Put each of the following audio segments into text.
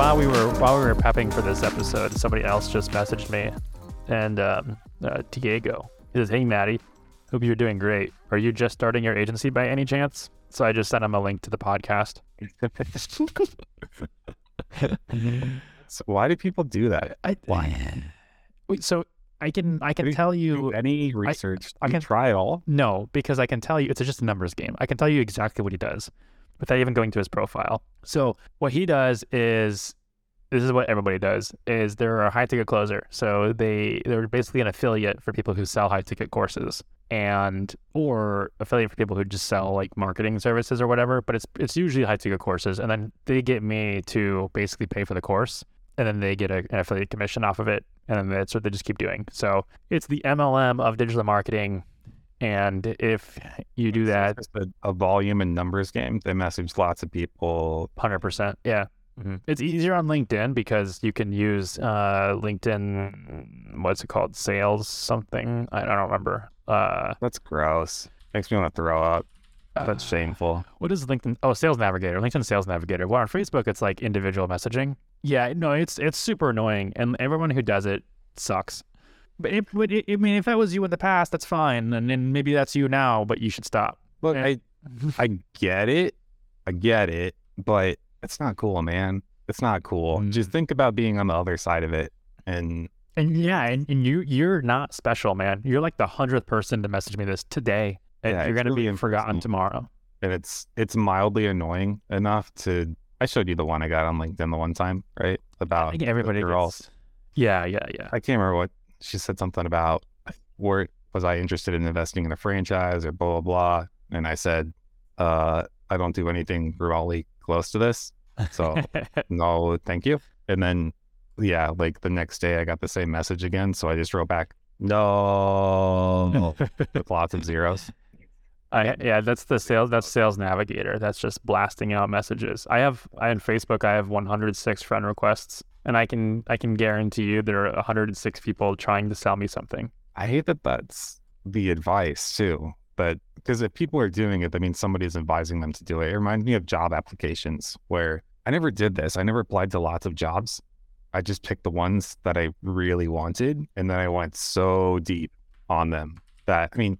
while we were while we were prepping for this episode, somebody else just messaged me, and um, uh, Diego he says, "Hey, Maddie, hope you're doing great. Are you just starting your agency by any chance?" So I just sent him a link to the podcast. so why do people do that? I, Why? Wait, so I can I can Did tell Do you any research? I I can- can try it all. no because I can tell you it's just a numbers game. I can tell you exactly what he does without even going to his profile. So what he does is this is what everybody does is they're a high ticket closer. So they they're basically an affiliate for people who sell high ticket courses and or affiliate for people who just sell like marketing services or whatever, but it's it's usually high ticket courses and then they get me to basically pay for the course and then they get a, an affiliate commission off of it and then that's what they just keep doing. So it's the MLM of digital marketing and if you do that a, a volume and numbers game. They message lots of people. Hundred percent. Yeah. It's easier on LinkedIn because you can use uh, LinkedIn. What's it called? Sales something. I, don't remember. Uh, That's gross. Makes me want to throw up. That's shameful. what is LinkedIn? Oh, Sales Navigator. LinkedIn Sales Navigator. Well, on Facebook, it's like individual messaging. Yeah. No, it's it's super annoying, and everyone who does it sucks. But, it, but it, I mean, if that was you in the past, that's fine, and then maybe that's you now. But you should stop. Look, Yeah. I I get it. I get it, but it's not cool, man. It's not cool. Mm. Just think about being on the other side of it. And And yeah, and, and you you're not special, man. You're like the hundredth person to message me this today, and Yeah, you're gonna really be forgotten tomorrow. and it's it's mildly annoying enough to I showed you the one I got on LinkedIn the one time, right? I About think everybody girl. gets. Yeah, yeah, yeah. I can't remember what she said something about where was I interested in investing in a franchise or blah blah blah. And I said, uh, I don't do anything remotely close to this. So no, thank you. And then yeah, like the next day I got the same message again. So I just wrote back, No with lots of zeros. I yeah, that's the sales. That's Sales Navigator. That's just blasting out messages. I have I on Facebook. I have 106 friend requests, and I can I can guarantee you there are 106 people trying to sell me something. I hate that that's the advice too. But because if people are doing it, that means somebody's advising them to do it. It reminds me of job applications where I never did this. I never applied to lots of jobs. I just picked the ones that I really wanted. And then I went so deep on them that, I mean,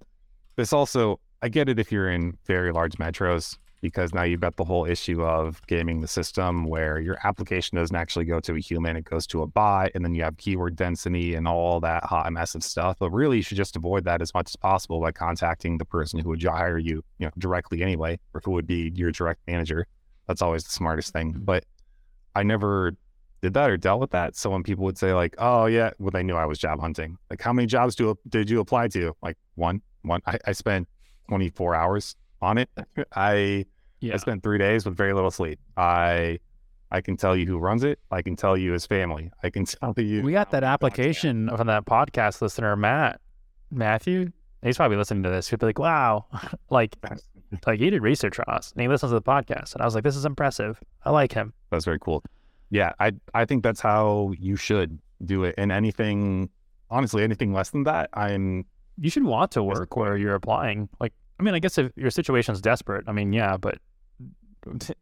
this also, I get it if you're in very large metros because now you've got the whole issue of gaming the system where your application doesn't actually go to a human, it goes to a bot, and then you have keyword density and all that hot mess of stuff. But really, you should just avoid that as much as possible by contacting the person who would hire you, you know, directly anyway, or who would be your direct manager. That's always the smartest thing. Mm-hmm. But I never did that or dealt with that. So when people would say like, "Oh yeah," well they knew I was job hunting. Like, how many jobs do did you apply to? Like one, one. I, I spent 24 hours on it. I Yeah, I spent three days with very little sleep. I I can tell you who runs it. I can tell you his family. I can tell you. we got that application from that podcast listener, Matt Matthew. He's probably listening to this. He'd be like, "Wow, like like he did research on us, and he listens to the podcast." And I was like, "This is impressive. I like him." That's very cool. Yeah, I I think that's how you should do it. And anything, honestly, anything less than that, I'm you should want to work where you're applying. Like, I mean, I guess if your situation's desperate, I mean, yeah, but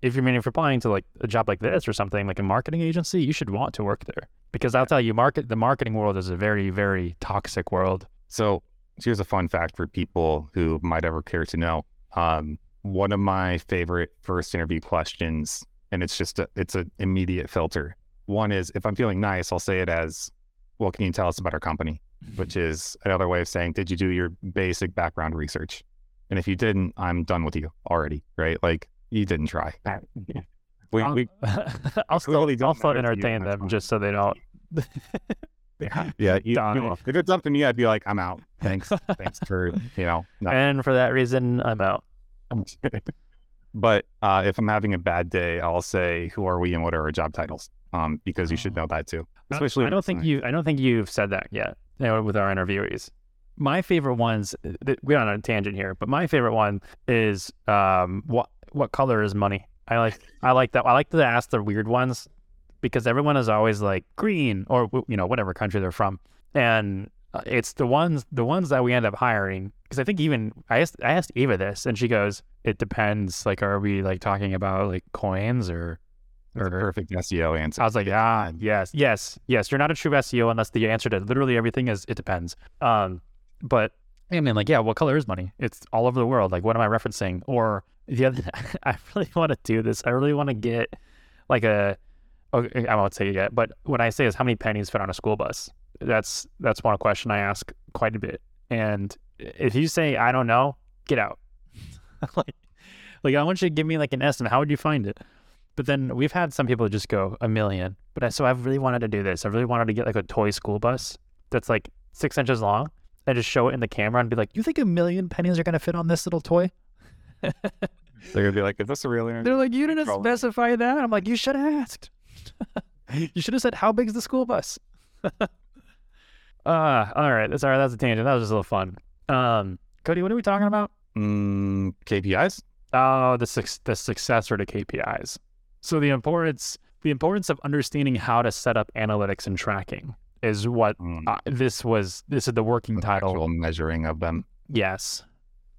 if you mean if you're applying to like a job like this or something like a marketing agency, you should want to work there because I'll tell you, market the marketing world is a very, very toxic world. So here's a fun fact for people who might ever care to know. Um, one of my favorite first interview questions, and it's just a, it's an immediate filter. One is if I'm feeling nice, I'll say it as, "Well, can you tell us about our company?" Which is another way of saying, "Did you do your basic background research?" And if you didn't, I'm done with you already, right? Like you didn't try. We, I'll, we, I'll still, clearly I'll still matter to you, entertain them fine. just so they don't. yeah, yeah. You, you know, if it's up to me, I'd be like, "I'm out. Thanks, thanks for you know." Not and for that reason, I'm out. but uh, if I'm having a bad day, I'll say, "Who are we and what are our job titles?" Um, because you should know that too. Especially, I don't think you. I don't think you've said that yet you know, with our interviewees. My favorite ones. We're on a tangent here, but my favorite one is um, what what color is money? I like I like that. I like to ask the weird ones because everyone is always like green or you know whatever country they're from, and uh, it's the ones the ones that we end up hiring because I think even I asked I asked Eva this and she goes it depends like are we like talking about like coins or That's a perfect SEO answer. I was like, ah, yes, yes, yes. You're not a true SEO unless the answer to literally everything is it depends. Um, but I mean, like, yeah, what color is money? It's all over the world. Like, what am I referencing? Or the other, I really want to do this. I really want to get like a, okay, I won't say yet, but what I say is how many pennies fit on a school bus. That's that's one question I ask quite a bit. And if you say I don't know, get out. like, like I want you to give me like an estimate. How would you find it? But then we've had some people just go a million. But I, so I've really wanted to do this. I really wanted to get like a toy school bus that's like six inches long and just show it in the camera and be like, "You think a million pennies are gonna fit on this little toy?" They're gonna be like, "Is this a real?" They're like, "You didn't specify that." I'm like, "You should have asked. you should have said how big is the school bus." uh, all right. Sorry, that's a tangent. That was just a little fun. Um, Cody, what are we talking about? Mm, KPIs. Oh, the suc- the successor to KPIs. So the importance the importance of understanding how to set up analytics and tracking is what Mm, uh, this was. This is the working the title. actual measuring of them. Yes,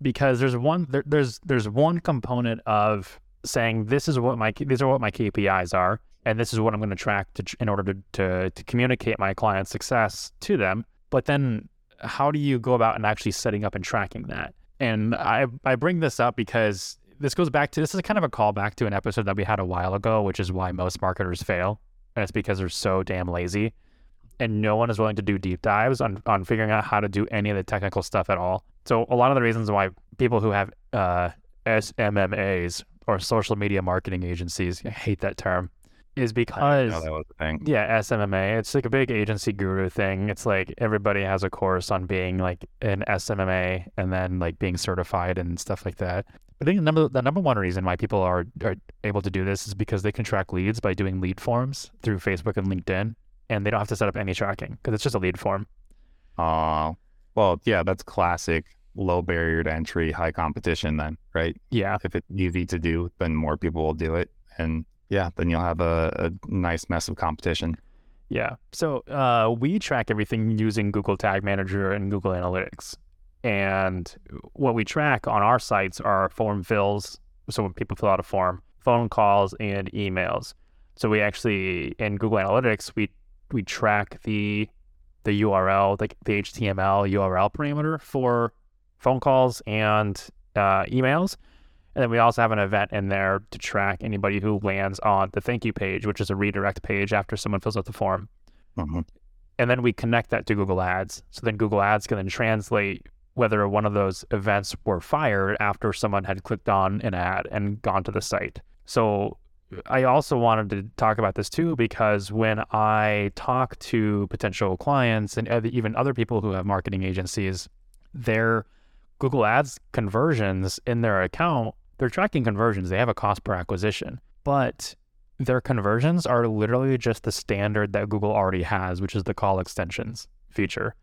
because there's one there, there's there's one component of saying this is what my these are what my KPIs are, and this is what I'm going to track to in order to, to to communicate my client's success to them. But then, how do you go about and actually setting up and tracking that? And I I bring this up because this goes back to this is kind of a callback to an episode that we had a while ago, which is why most marketers fail, and it's because they're so damn lazy and no one is willing to do deep dives on, on figuring out how to do any of the technical stuff at all. So a lot of the reasons why people who have uh, SMMAs or social media marketing agencies, I hate that term, is because that was the thing. yeah, SMMA, it's like a big agency guru thing. It's like everybody has a course on being like an SMMA and then like being certified and stuff like that. I think the number the number one reason why people are are able to do this is because they can track leads by doing lead forms through Facebook and LinkedIn, and they don't have to set up any tracking because it's just a lead form. Uh, well, yeah, that's classic low barrier to entry, high competition then, right? Yeah, If it's easy to do, then more people will do it. And yeah, then you'll have a, a nice mess of competition. Yeah. So uh, we track everything using Google Tag Manager and Google Analytics. And what we track on our sites are form fills. So when people fill out a form, phone calls, and emails. So we actually in Google Analytics we we track the the URL, like the HTML URL parameter for phone calls and uh, emails. And then we also have an event in there to track anybody who lands on the thank you page, which is a redirect page after someone fills out the form. Mhm. And then we connect that to Google Ads. So then Google Ads can then translate whether one of those events were fired after someone had clicked on an ad and gone to the site. So I also wanted to talk about this too because when I talk to potential clients and even other people who have marketing agencies, their Google Ads conversions in their account, they're tracking conversions. They have a cost per acquisition, but their conversions are literally just the standard that Google already has, which is the call extensions feature.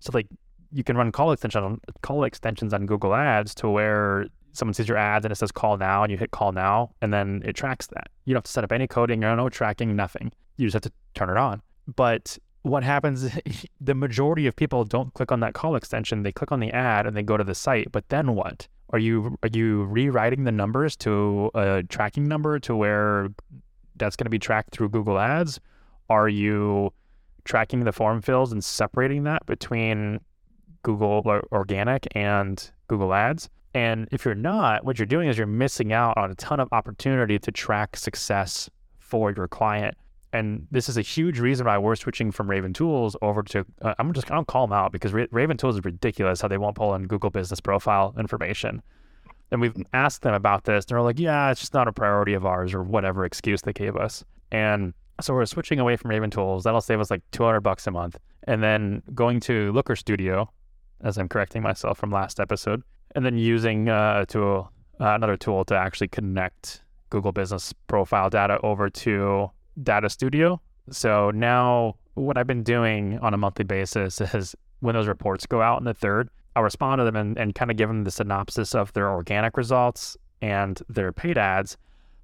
So like you can run call extension call extensions on Google Ads to where someone sees your ads and it says call now and you hit call now and then it tracks that. You don't have to set up any coding, you no tracking, nothing. You just have to turn it on. But what happens the majority of people don't click on that call extension, they click on the ad and they go to the site. But then what? Are you are you rewriting the numbers to a tracking number to where that's going to be tracked through Google Ads? Are you tracking the form fills and separating that between Google or- Organic and Google Ads? And if you're not, what you're doing is you're missing out on a ton of opportunity to track success for your client. And this is a huge reason why we're switching from Raven Tools over to. Uh, I'm just I'll call them out because Ra- Raven Tools is ridiculous how they won't pull in Google Business Profile information. And we've asked them about this. They're like, yeah, it's just not a priority of ours or whatever excuse they gave us. And so we're switching away from Raven Tools. That'll save us like 200 bucks a month. And then going to Looker Studio, as I'm correcting myself from last episode, and then using uh, a tool, uh, another tool to actually connect Google Business Profile data over to Data Studio. So now what I've been doing on a monthly basis is when those reports go out in the third, I'll respond to them and, and kind of give them the synopsis of their organic results and their paid ads.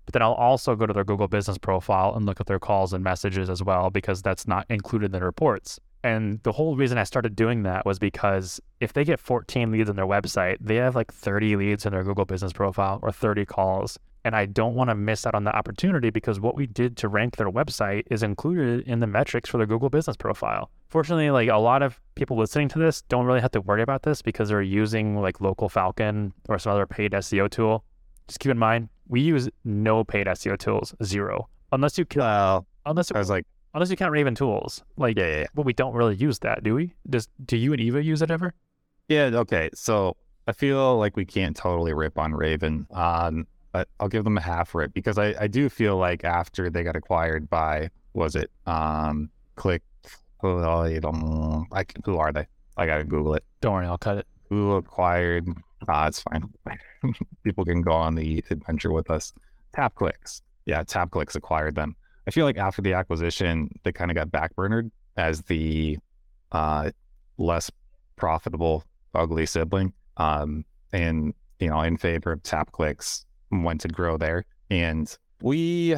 But then I'll also go to their Google Business Profile and look at their calls and messages as well because that's not included in the reports. And the whole reason I started doing that was because if they get 14 leads on their website, they have like 30 leads in their Google Business Profile or 30 calls. And I don't want to miss out on the opportunity because what we did to rank their website is included in the metrics for their Google business profile. Fortunately, like a lot of people listening to this don't really have to worry about this because they're using like Local Falcon or some other paid SEO tool. Just keep in mind, we use no paid SEO tools, zero. Unless you Well, unless I was like, unless you count Raven tools. Like yeah, yeah, yeah. but we don't really use that, do we? Does do you and Eva use it ever? Yeah, okay. So I feel like we can't totally rip on Raven, um, but I'll give them a half rip because I, I do feel like after they got acquired by, was it um, Click? Oh, I don't, I, can- who are they? I gotta Google it. Don't worry, I'll cut it. Who acquired? Ah, it's fine. People can go on the adventure with us. TapClicks. Yeah, TapClicks acquired them. I feel like after the acquisition, they kind of got backburnered as the uh, less profitable ugly sibling. Um, and you know, in favor of TapClicks, went to grow there. And we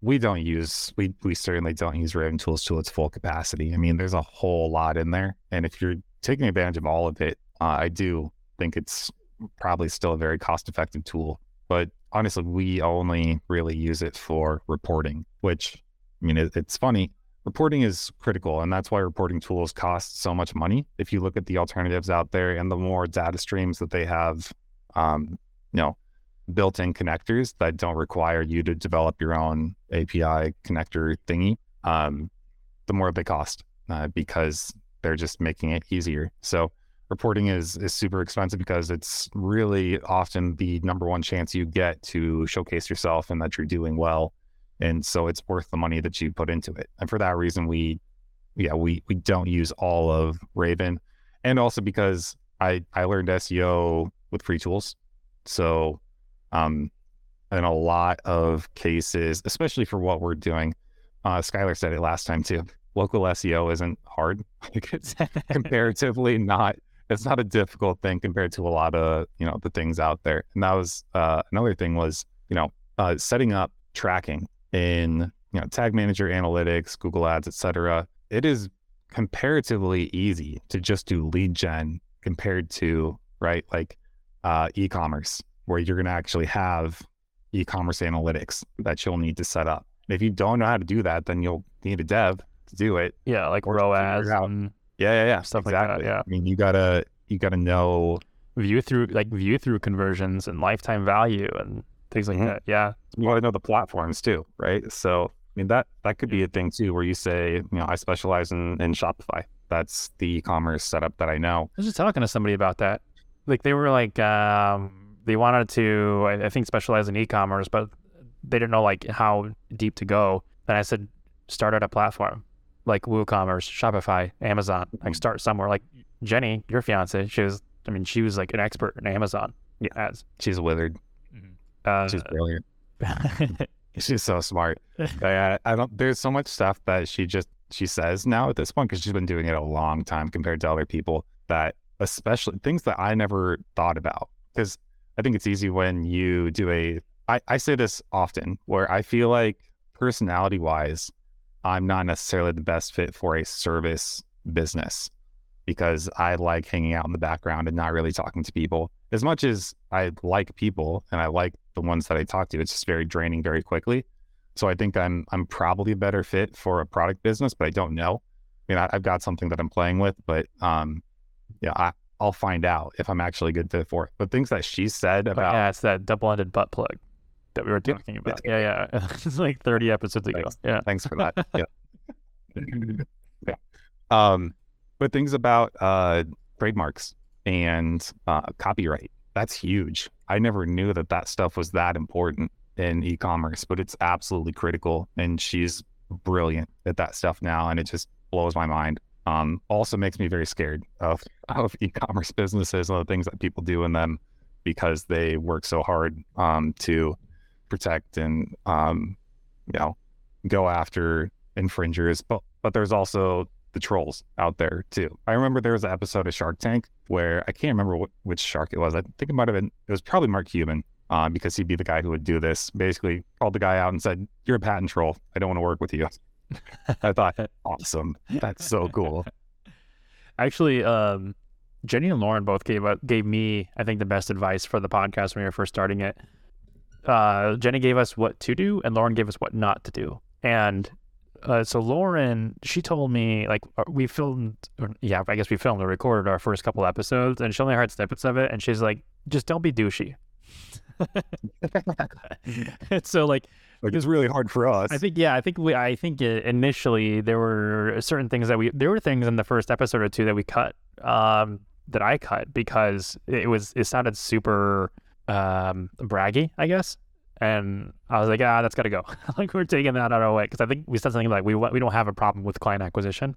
we don't use we we certainly don't use Raven Tools to its full capacity. I mean, there's a whole lot in there, and if you're taking advantage of all of it, uh, I do think it's probably still a very cost effective tool. But honestly, we only really use it for reporting, which I mean, it, it's funny. Reporting is critical, and that's why reporting tools cost so much money. If you look at the alternatives out there and the more data streams that they have, um, you know, built-in connectors that don't require you to develop your own API connector thingy, um, the more they cost uh, because they're just making it easier. So reporting is is super expensive because it's really often the number one chance you get to showcase yourself and that you're doing well. And so it's worth the money that you put into it. And for that reason, we yeah, we we don't use all of Raven. And also because I I learned SEO with free tools. So um in a lot of cases, especially for what we're doing, uh Skylar said it last time too. Local SEO isn't hard. Like it's comparatively not it's not a difficult thing compared to a lot of you know the things out there. And that was uh, another thing was you know uh, setting up tracking in you know tag manager analytics google ads etc it is comparatively easy to just do lead gen compared to right like uh, e-commerce where you're going to actually have e-commerce analytics that you'll need to set up. If you don't know how to do that then you'll need a dev to do it Yeah, like ROAS and yeah yeah yeah Stuff like that, yeah. i mean you gotta you gotta know view through like view through conversions and lifetime value and things like Mhm. that. Yeah. you want to know the platforms too, right? So, I mean that that could be a thing too, where you say, you know, I specialize in in Shopify. That's the e-commerce setup that I know. I was just talking to somebody about that. Like they were like, um, they wanted to, I, I think, specialize in e-commerce, but they didn't know like how deep to go. And I said, start at a platform like WooCommerce, Shopify, Amazon. Like Mhm. start somewhere. Like Jenny, your fiance, she was, I mean, she was like an expert in Amazon Yeah. ads. She's withered. Uh, She's brilliant. She's so smart. I, I don't. There's so much stuff that she just she says now at this point because she's been doing it a long time compared to other people. That especially things that I never thought about because I think it's easy when you do a. I, I say this often where I feel like personality wise, I'm not necessarily the best fit for a service business because I like hanging out in the background and not really talking to people. As much as I like people and I like the ones that I talk to, it's just very draining very quickly. So I think I'm I'm probably a better fit for a product business, but I don't know. I mean, I, I've got something that I'm playing with, but um, yeah, I, I'll find out if I'm actually good fit for it. But things that she said about yeah, it's that double-ended butt plug that we were talking about. Yeah, yeah. it's like 30 episodes ago. Thanks. Yeah. Thanks for that. yeah. yeah. Um, but things about uh, trademarks and uh, copyright. That's huge. I never knew that that stuff was that important in e-commerce, but it's absolutely critical. And she's brilliant at that stuff now, and it just blows my mind. Um, also makes me very scared of of e-commerce businesses and the things that people do in them because they work so hard um, to protect and um, you know go after infringers, but but there's also the trolls out there too. I remember there was an episode of Shark Tank where I can't remember what, which shark it was. I think it might have been it was probably Mark Cuban, uh, because he'd be the guy who would do this. Basically, called the guy out and said, "You're a patent troll. I don't want to work with you." I thought, awesome. That's so cool. Actually, um, Jenny and Lauren both gave up, gave me, I think, the best advice for the podcast when we were first starting it. Uh, Jenny gave us what to do, and Lauren gave us what not to do. And uh, so Lauren, she told me like uh, we filmed, or, yeah, I guess we filmed or recorded our first couple episodes, and she only heard snippets of it, and she's like, just don't be douchey. so like like it's really hard for us. I think yeah, I think we I think initially there were certain things that we there were things in the first episode or two that we cut um that I cut because it was it sounded super um braggy, I guess. And I was like, ah, that's got to go. like we're taking that out of our way because I think we said something like we we don't have a problem with client acquisition,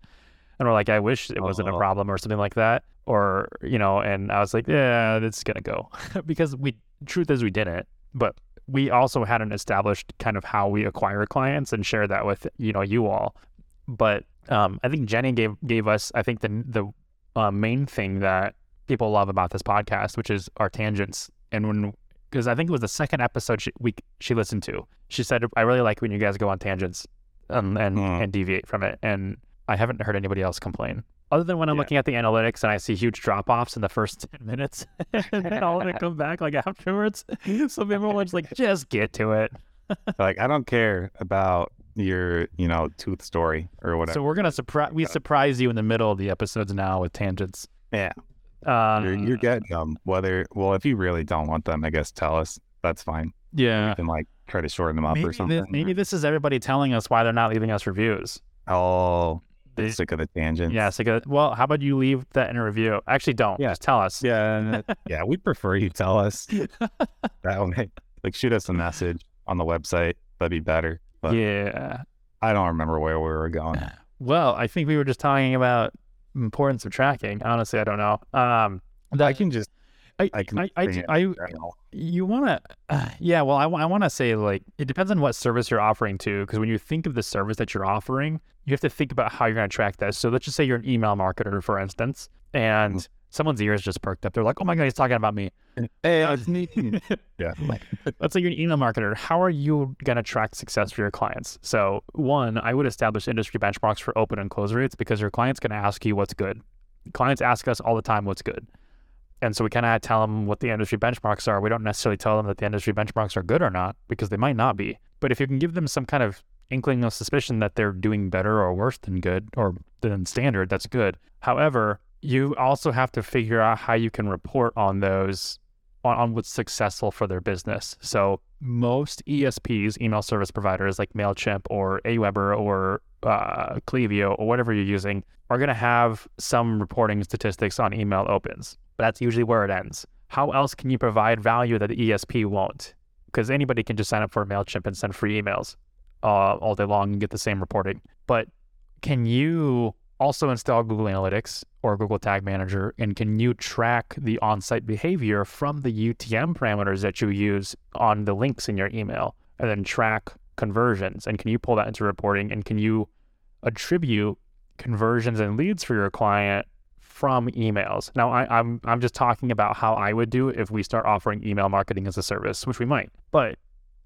and we're like, I wish it wasn't a oh. problem or something like that, or you know. And I was like, yeah, it's gonna go because we truth is we didn't, but we also hadn't established kind of how we acquire clients and share that with you know you all. But um, I think Jenny gave gave us I think the the uh, main thing that people love about this podcast, which is our tangents. And when because I think it was the second episode she we she listened to, she said I really like when you guys go on tangents um, and mm. and deviate from it. And I haven't heard anybody else complain other than when I'm yeah. looking at the analytics and I see huge drop offs in the first 10 minutes and then all of it come back like afterwards. So everyone's like, just get to it. like, I don't care about your, you know, tooth story or whatever. So we're going to surprise, we surprise you in the middle of the episodes now with tangents. Yeah. Uh, you're, you're getting them. Whether, well, if you really don't want them, I guess tell us. That's fine. Yeah. And like try to shorten them up maybe or something. This, maybe this is everybody telling us why they're not leaving us reviews. Oh, they, sick of the tangents. Yeah, sick of. Well, how about you leave that in a review? Actually, don't. Yeah. Just tell us. Yeah, yeah. We prefer you tell us. that way, like shoot us a message on the website. That'd be better. But yeah, I don't remember where we were going. Well, I think we were just talking about importance of tracking. Honestly, I don't know. Um, that, I can just I, I can. I, I, I you want to, uh, yeah. Well, I, I want to say like it depends on what service you're offering to, because when you think of the service that you're offering, you have to think about how you're going to track this. So let's just say you're an email marketer, for instance, and mm-hmm. Someone's ears just perked up. They're like, "Oh my god, he's talking about me." Hey, it's me. yeah. let's say you're an email marketer. How are you going to track success for your clients? So one, I would establish industry benchmarks for open and close rates because your client's going to ask you what's good. Clients ask us all the time what's good. And so we kind of tell them what the industry benchmarks are. We don't necessarily tell them that the industry benchmarks are good or not because they might not be. But if you can give them some kind of inkling of suspicion that they're doing better or worse than good or than standard, that's good. However, you also have to figure out how you can report on those on, on what's successful for their business. So most ESPs, email service providers like MailChimp or Aweber or uh, Klaviyo or whatever you're using, are going to have some reporting statistics on email opens but that's usually where it ends. How else can you provide value that the ESP won't? Because anybody can just sign up for MailChimp and send free emails uh, all day long and get the same reporting. But can you also install Google Analytics or Google Tag Manager? And can you track the on site behavior from the UTM parameters that you use on the links in your email and then track conversions? And can you pull that into reporting? And can you attribute conversions and leads for your client from emails. Now, I, am I'm, I'm just talking about how I would do if we start offering email marketing as a service, which we might, but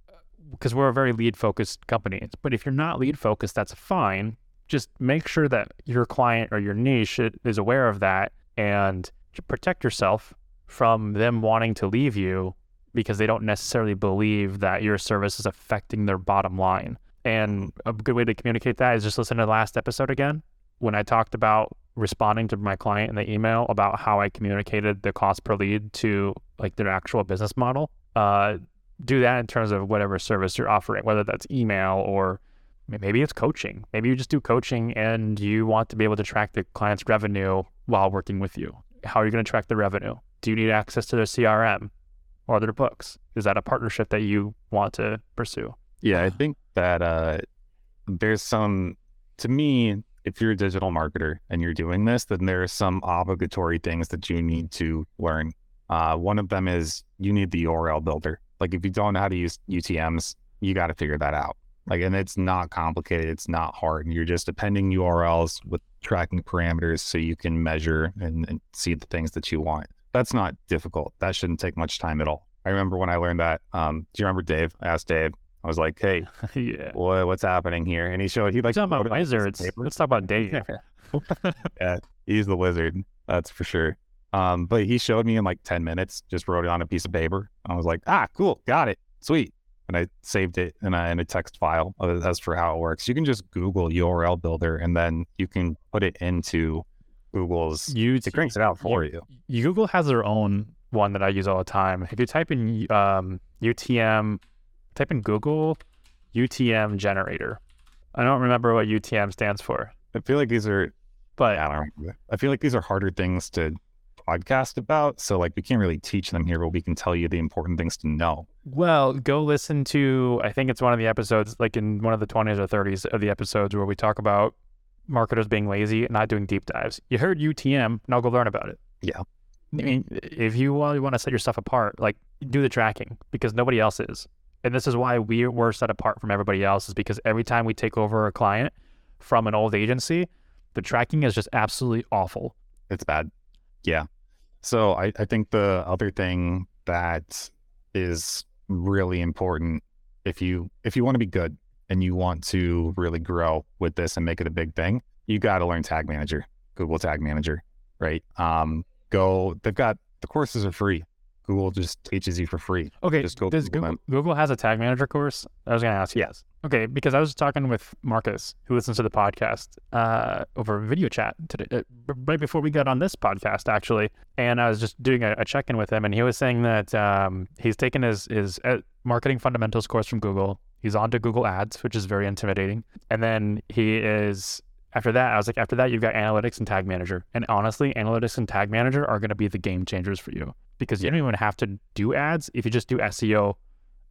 uh, because we're a very lead focused company. But if you're not lead focused, that's fine. Just make sure that your client or your niche is aware of that and protect yourself from them wanting to leave you because they don't necessarily believe that your service is affecting their bottom line. And a good way to communicate that is just listen to the last episode again when I talked about responding to my client in the email about how I communicated the cost per lead to like their actual business model. Uh, do that in terms of whatever service you're offering, whether that's email or maybe it's coaching. Maybe you just do coaching and you want to be able to track the client's revenue while working with you. How are you going to track the revenue? Do you need access to their CRM or their books? Is that a partnership that you want to pursue? Yeah, I think that uh, there's some, to me, if you're a digital marketer and you're doing this, then there are some obligatory things that you need to learn. Uh, one of them is you need the URL builder. Like if you don't know how to use UTMs, you got to figure that out. Like, and it's not complicated. It's not hard. And you're just appending URLs with tracking parameters so you can measure and, and see the things that you want. That's not difficult. That shouldn't take much time at all. I remember when I learned that. Um, do you remember Dave? I asked Dave, I was like, "Hey, yeah, what, what's happening here?" And he showed he like talking about wizards. Let's talk about Dave. yeah, he's the wizard. That's for sure. Um, but he showed me in like ten minutes. Just wrote it on a piece of paper. I was like, "Ah, cool, got it." sweet. And I saved it in a, in a text file as for how it works. You can just Google URL builder and then you can put it into Google's. You it cranks it out for you. you. Google has their own one that I use all the time. If you type in um, UTM, type in Google UTM generator. I don't remember what UTM stands for, I feel like these are but I don't. I feel like these are harder things to podcast about. So like we can't really teach them here, but we can tell you the important things to know. Well, go listen to, I think it's one of the episodes, like in one of the 20s or 30s of the episodes where we talk about marketers being lazy and not doing deep dives. You heard UTM, now go learn about it. Yeah. I mean, if you want to set yourself apart, like do the tracking because nobody else is. And this is why we were set apart from everybody else is because every time we take over a client from an old agency, the tracking is just absolutely awful. It's bad. Yeah. So I, I think the other thing that is really important if you if you want to be good and you want to really grow with this and make it a big thing, you got to learn Tag Manager, Google Tag Manager, right? Um, go. They've got the courses are free. Google just teaches you for free. Okay, Just go does Google Google. Google has a tag manager course? I was going to ask you. Yes. Okay, because I was talking with Marcus, who listens to the podcast, uh, over video chat today, uh, right before we got on this podcast, actually. And I was just doing a, a check in with him, and he was saying that um, he's taken his his uh, marketing fundamentals course from Google. He's on to Google Ads, which is very intimidating. And then he is after that. I was like, after that, you've got analytics and tag manager. And honestly, analytics and tag manager are going to be the game changers for you because you don't even have to do ads if you just do SEO,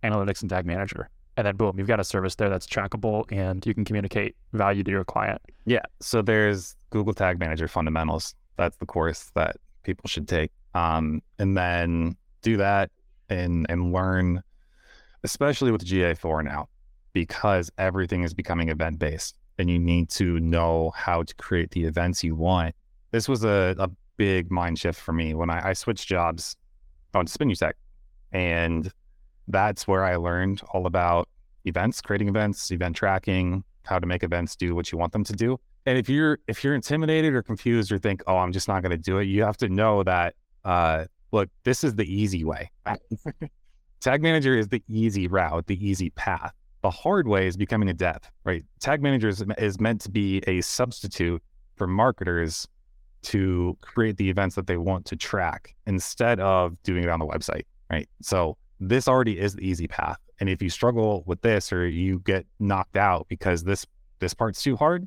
analytics, and tag manager. And then boom, you've got a service there that's trackable and you can communicate value to your client. Yeah. So there's Google Tag Manager Fundamentals. That's the course that people should take. Um, and then do that and and learn, especially with GA4 now, because everything is becoming event based and you need to know how to create the events you want. This was a, a big mind shift for me when I, I switched jobs on Spinutech. And that's where I learned all about events, creating events, event tracking, how to make events do what you want them to do. And if you're if you're intimidated or confused or think, oh, I'm just not going to do it, you have to know that uh, look, this is the easy way. Tag manager is the easy route, the easy path. The hard way is becoming a dev, right? Tag manager is, is meant to be a substitute for marketers to create the events that they want to track instead of doing it on the website, right? So this already is the easy path. And if you struggle with this or you get knocked out because this this part's too hard,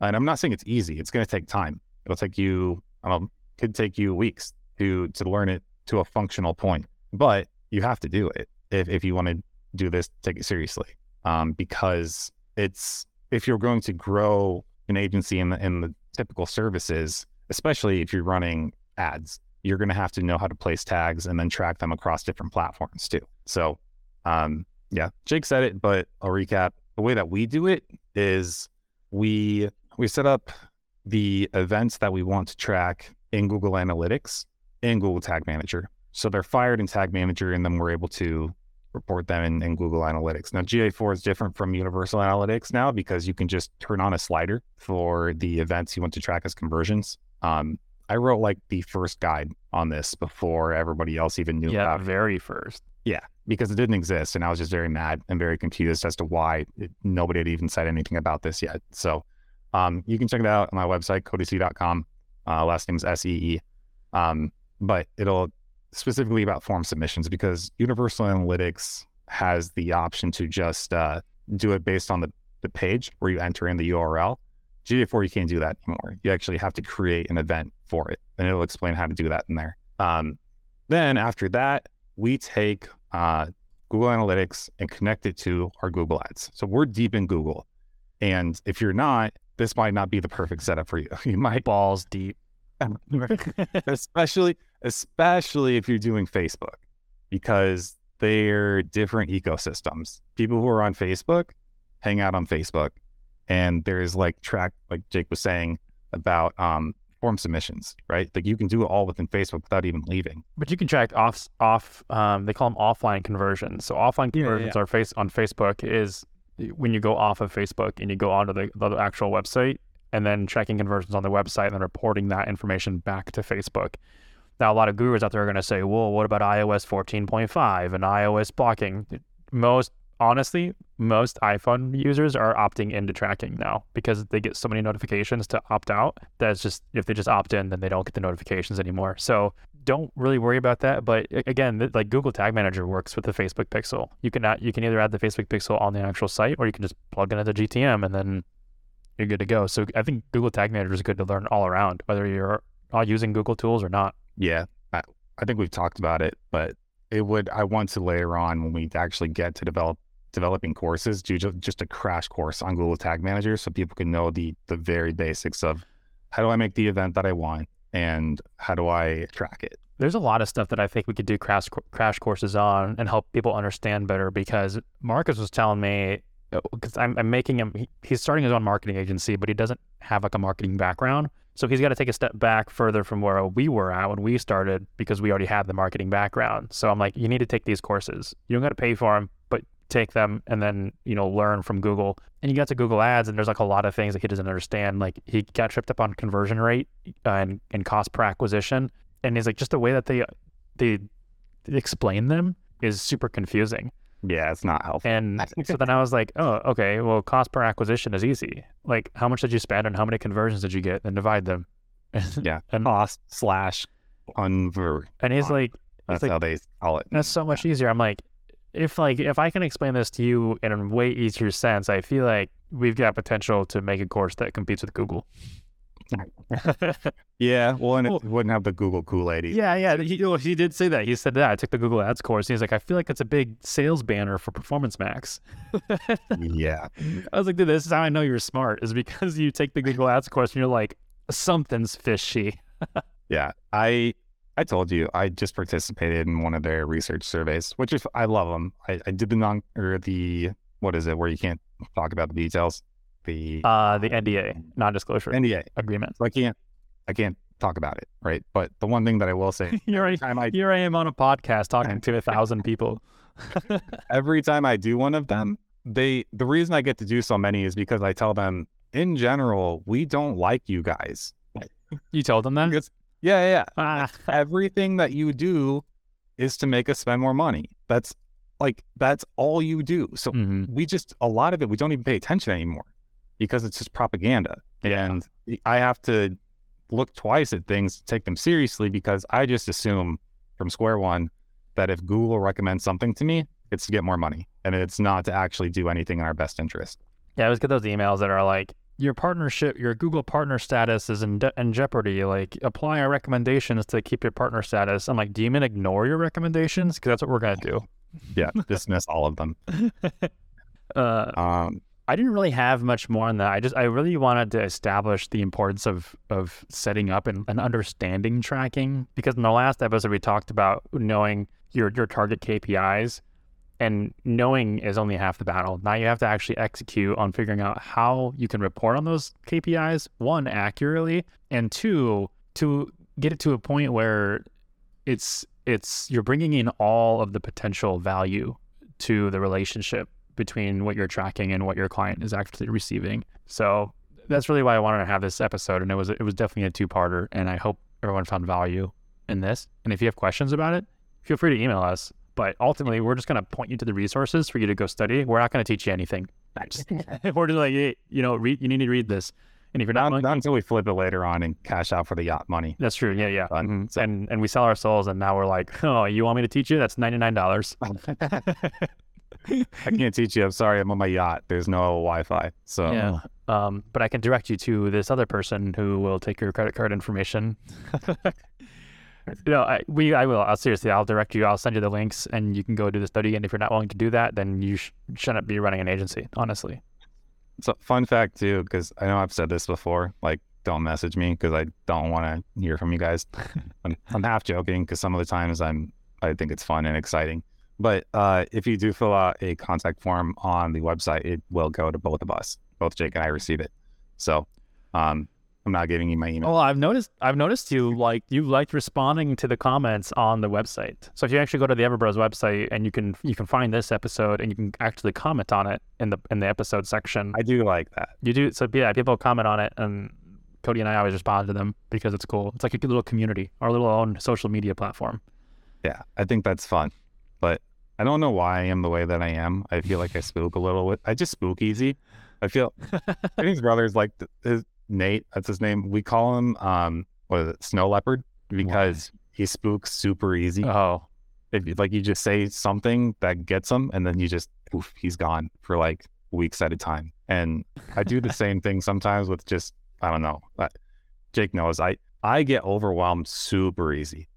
and I'm not saying it's easy, it's going to take time. It'll take you, I don't know, could take you weeks to to learn it to a functional point, but you have to do it if if you want to do this, take it seriously, um, because it's if you're going to grow an agency in the in the typical services, especially if you're running ads, you're going to have to know how to place tags and then track them across different platforms too. So, um, yeah, Jake said it, but I'll recap. The way that we do it is we we set up the events that we want to track in Google Analytics in Google Tag Manager. So they're fired in Tag Manager, and then we're able to report them in, in Google Analytics. Now, GA4 is different from Universal Analytics now because you can just turn on a slider for the events you want to track as conversions. Um, I wrote like the first guide on this before everybody else even knew Yeah, about it very first. Yeah, because it didn't exist. And I was just very mad and very confused as to why it, nobody had even said anything about this yet. So um, you can check it out on my website, codysee.com. Uh, last name is S E E. Um, but it'll specifically about form submissions because Universal Analytics has the option to just uh, do it based on the, the page where you enter in the URL. GA4, you can't do that anymore. You actually have to create an event for it, and it'll explain how to do that in there. Um, then after that, we take uh, Google Analytics and connect it to our Google Ads. So we're deep in Google, and if you're not, this might not be the perfect setup for you. You might Balls deep. especially especially if you're doing Facebook because they're different ecosystems. People who are on Facebook hang out on Facebook and there's like track like Jake was saying about um form submissions, right? Like you can do it all within Facebook without even leaving. But you can track off off. Um, they call them offline conversions. So offline Yeah, yeah, conversions are face on Facebook is when you go off of Facebook and you go onto the, the actual website and then tracking conversions on the website and then reporting that information back to Facebook. Now, a lot of gurus out there are going to say, "Well, what about iOS 14.5 and iOS blocking?" most honestly, most iPhone users are opting into tracking now because they get so many notifications to opt out. That's just if they just opt in, then they don't get the notifications anymore. So don't really worry about that. But again, like Google Tag Manager works with the Facebook Pixel. You can you can either add the Facebook Pixel on the actual site, or you can just plug in the GTM and then you're good to go. So I think Google Tag Manager is good to learn all around, whether you're uh, using Google tools or not. Yeah, I, I think we've talked about it, but it would I want to later on when we actually get to develop developing courses do just a crash course on Google Tag Manager so people can know the the very basics of how do I make the event that I want and how do I track it. There's a lot of stuff that I think we could do crash crash courses on and help people understand better because Marcus was telling me because uh, I'm, I'm making him he, he's starting his own marketing agency but he doesn't have like a marketing background so he's got to take a step back further from where we were at when we started because we already had the marketing background. So i'm like you need to take these courses. You don't got to pay for them but take them and then you know learn from google. And you got to google ads and there's like a lot of things that he doesn't understand. Like he got tripped up on conversion rate uh, and, and cost per acquisition. And he's like just the way that they they explain them is super confusing yeah, it's not helpful. And so then I was like, oh, okay, well, cost per acquisition is easy. Like, how much did you spend and how many conversions did you get? And divide them. yeah, and cost slash convert. And he's like, that's how they call it. That's so much easier. I'm like, if like if I can explain this to you in a way easier sense, I feel like we've got potential to make a course that competes with Google. yeah, well, and it wouldn't have the Google Kool Aid. Yeah, yeah. He, well, he did say that. He said that. I took the Google Ads course. And he's like, I feel like it's a big sales banner for Performance Max. yeah. I was like, dude, this is how I know you're smart, is because you take the Google Ads course and you're like, something's fishy. yeah. I I told you I just participated in one of their research surveys, which is I love them. I, I did the non or the what is it where you can't talk about the details the uh the NDA, non-disclosure NDA agreement. So I can't I can't talk about it, right? But the one thing that I will say, here, I, I, here I am on a podcast talking to a thousand people. every time I do one of them, they the reason I get to do so many is because I tell them in general we don't like you guys. You told them that? Because, yeah, yeah. Ah. Everything that you do is to make us spend more money. That's like that's all you do. So mm-hmm. we just a lot of it we don't even pay attention anymore because it's just propaganda. Yeah. And I have to look twice at things to take them seriously because I just assume from square one that if Google recommends something to me, it's to get more money and it's not to actually do anything in our best interest. Yeah, I always get those emails that are like, your partnership, your Google partner status is in, de- in jeopardy. Like, apply our recommendations to keep your partner status. I'm like, do you mean ignore your recommendations? Because that's what we're going to do. Yeah, dismiss all of them. uh, um, I didn't really have much more on that. I just I really wanted to establish the importance of of setting up and, and understanding tracking because in the last episode we talked about knowing your your target KPIs and knowing is only half the battle. Now you have to actually execute on figuring out how you can report on those KPIs one accurately and two to get it to a point where it's it's you're bringing in all of the potential value to the relationship between what you're tracking and what your client is actually receiving. So that's really why I wanted to have this episode, and it was it was definitely a two parter. And I hope everyone found value in this. And if you have questions about it, feel free to email us. But ultimately, we're just going to point you to the resources for you to go study. We're not going to teach you anything. we're just like, hey, you know, read. You need to read this. And if you're not, not, not, until we flip it later on and cash out for the yacht money. That's true. Yeah, yeah. Mm-hmm. So. And and we sell our souls, and now we're like, oh, you want me to teach you? That's ninety nine dollars. I can't teach you. I'm sorry. I'm on my yacht. There's no Wi-Fi. So yeah. Um, but I can direct you to this other person who will take your credit card information. no, I, we, I will. I'll seriously, I'll direct you. I'll send you the links, and you can go do the study. And if you're not willing to do that, then you sh- shouldn't be running an agency. Honestly. So fun fact too, because I know I've said this before. Like, don't message me because I don't want to hear from you guys. I'm, I'm half joking because some of the times I'm I think it's fun and exciting. But uh, if you do fill out a contact form on the website, it will go to both of us. Both Jake and I receive it. So um, I'm not giving you my email. Well, I've noticed I've noticed you like you liked responding to the comments on the website. So if you actually go to the Everbros website and you can you can find this episode and you can actually comment on it in the in the episode section. I do like that. You do so yeah, people comment on it and Cody and I always respond to them because it's cool. It's like a little community, our little own social media platform. Yeah, I think that's fun. I don't know why I am the way that I am. I feel like I spook a little bit. I just spook easy. I feel I think his brother's like his Nate. That's his name. We call him um what is it, snow leopard because he spooks super easy. Oh, If like you just say something that gets him, and then you just poof, he's gone for like weeks at a time. And I do the same thing sometimes with just I don't know. Jake knows I I get overwhelmed super easy,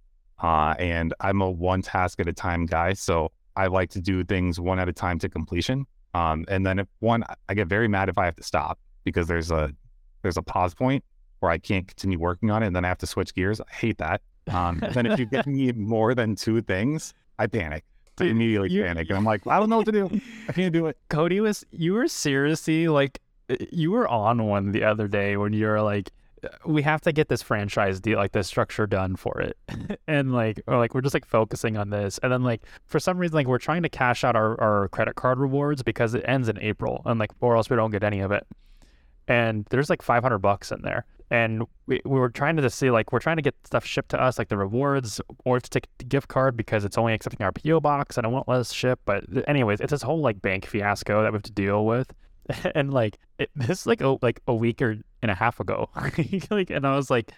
uh, and I'm a one task at a time guy. So I like to do things one at a time to completion. Um, and then if one, I get very mad if I have to stop because there's a there's a pause point where I can't continue working on it, and then I have to switch gears. I hate that. Um, and then if you give me more than two things, I panic. I immediately you- panic, and I'm like, I don't know what to do. I can't do it. Cody was you were seriously like you were on one the other day when you were like we have to get this franchise deal like this structure done for it. And like or like we're just like focusing on this. And then like for some reason like we're trying to cash out our, our credit card rewards because it ends in april and like or else we don't get any of it. And there's like 500 bucks in there. And we, we were trying to just see like we're trying to get stuff shipped to us like the rewards or to take the gift card because it's only accepting our po box and it won't let us ship but anyways it's this whole like bank fiasco that we have to deal with. And like it, this is like a like a week or and a half ago. Like and i was like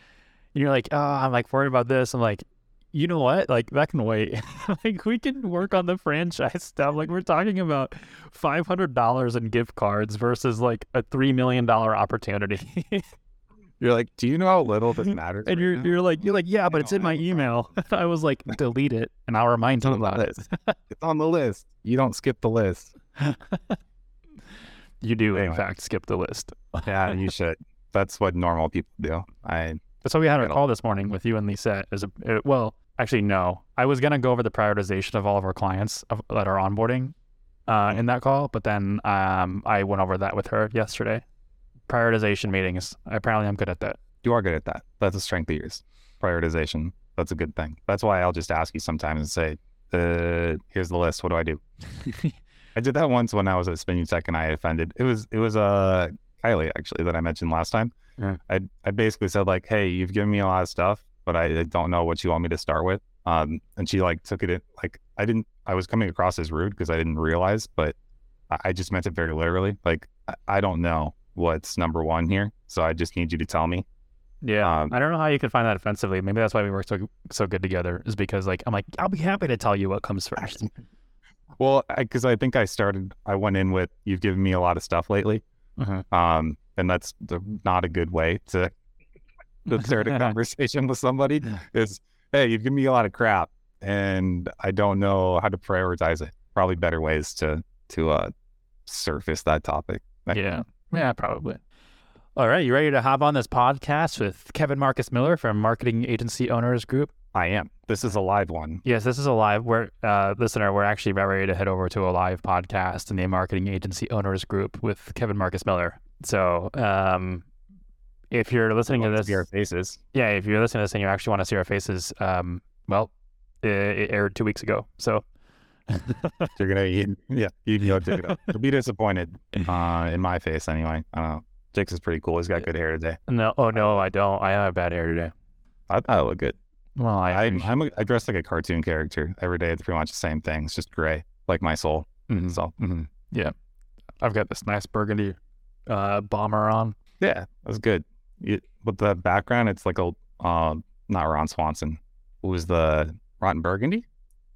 you're like oh i'm like worried about this. I'm like you know what? Like that can wait. Like we can work on the franchise stuff. Like we're talking about $500 in gift cards versus like a $3 million opportunity. You're like, do you know how little this matters? and right you're now?" you're like you're like yeah but it's in my email. I was like delete it and i'll remind you about it. It's on the list. You don't skip the list. you do in fact skip the list. Yeah, and you should. That's what normal people do. I That's why we had a call this morning with you and Lisa. As a well, actually, no. I was gonna go over the prioritization of all of our clients of, that are onboarding uh, in that call, but then um, I went over that with her yesterday. Prioritization meetings. Apparently, I'm good at that. you are good at that. That's a strength of yours. Prioritization. That's a good thing. That's why I'll just ask you sometimes and say, uh, here's the list. What do I do? I did that once when I was at Spinning Tech and I offended. It was it was uh Kylie actually that I mentioned last time. Yeah. I I basically said like, hey, you've given me a lot of stuff, but I, I don't know what you want me to start with. Um, and she like took it in like I didn't. I was coming across as rude because I didn't realize, but I, I just meant it very literally. Like I, I don't know what's number one here, so I just need you to tell me. Yeah, Um, I don't know how you can find that offensively. Maybe that's why we work so so good together. Is because like I'm like I'll be happy to tell you what comes first. Well, because I, think I started, I went in with, you've given me a lot of stuff lately. Mhm. Um, and that's the, not a good way to, to start a conversation with somebody is, hey, you've given me a lot of crap and I don't know how to prioritize it. Probably better ways to, to, uh, surface that topic. Yeah. Yeah, probably. All right. You ready to hop on this podcast with Kevin Marcus Miller from Marketing Agency Owners Group? I am. This is a live one. Yes, this is a live. We're uh, listener. We're actually about ready to head over to a live podcast in the Marketing Agency Owners Group with Kevin Marcus Miller. So, um, if you're listening to this, see our faces. yeah, if you're listening to this and you actually want to see our faces, um, well, it, it aired two weeks ago. So, You're going to, yeah, you can go check it out. You'll be disappointed, uh, in my face anyway. I don't know. Jake's is pretty cool. He's got good hair today. no, oh no, I don't. I have bad hair today. I thought it looked good. Well, I, I, I'm a, I dress like a cartoon character every day. It's pretty much the same thing. It's just gray, like my soul. Mhm, So mhm. yeah, I've got this nice burgundy uh, bomber on. yeah, that's good. With the background, it's like a uh, not Ron Swanson. Who was the Rotten Burgundy?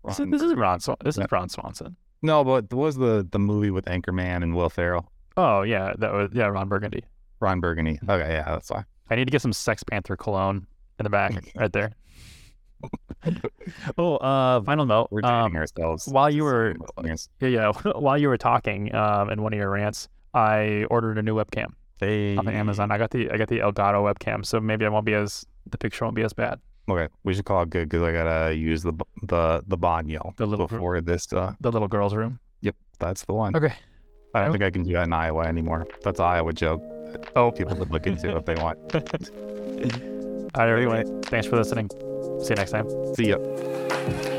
This is, Ron- this is Ron. Swan- this is Ron Swanson. no, but what was the the movie with Anchorman and Will Ferrell? Oh yeah, that was yeah Ron Burgundy. Ron Burgundy. Okay, yeah, that's why. I need to get some Sex Panther cologne in the back right there. oh, uh, final note. We're dating Um, ourselves. while you were- Yes. yeah, yeah. While you were talking, um, in one of your rants, I ordered a new webcam Hey, off of Amazon. I got the I got the Elgato webcam, so maybe I won't be as the picture won't be as bad. Okay, we should call it good because I gotta use the the the Banyo The little before this. Uh, the little girl's room. yep, that's the one. Okay. I don't think I can do that in Iowa anymore. That's an Iowa joke. Oh, People would look into if they want. All right, thanks for listening. See you next time. See ya.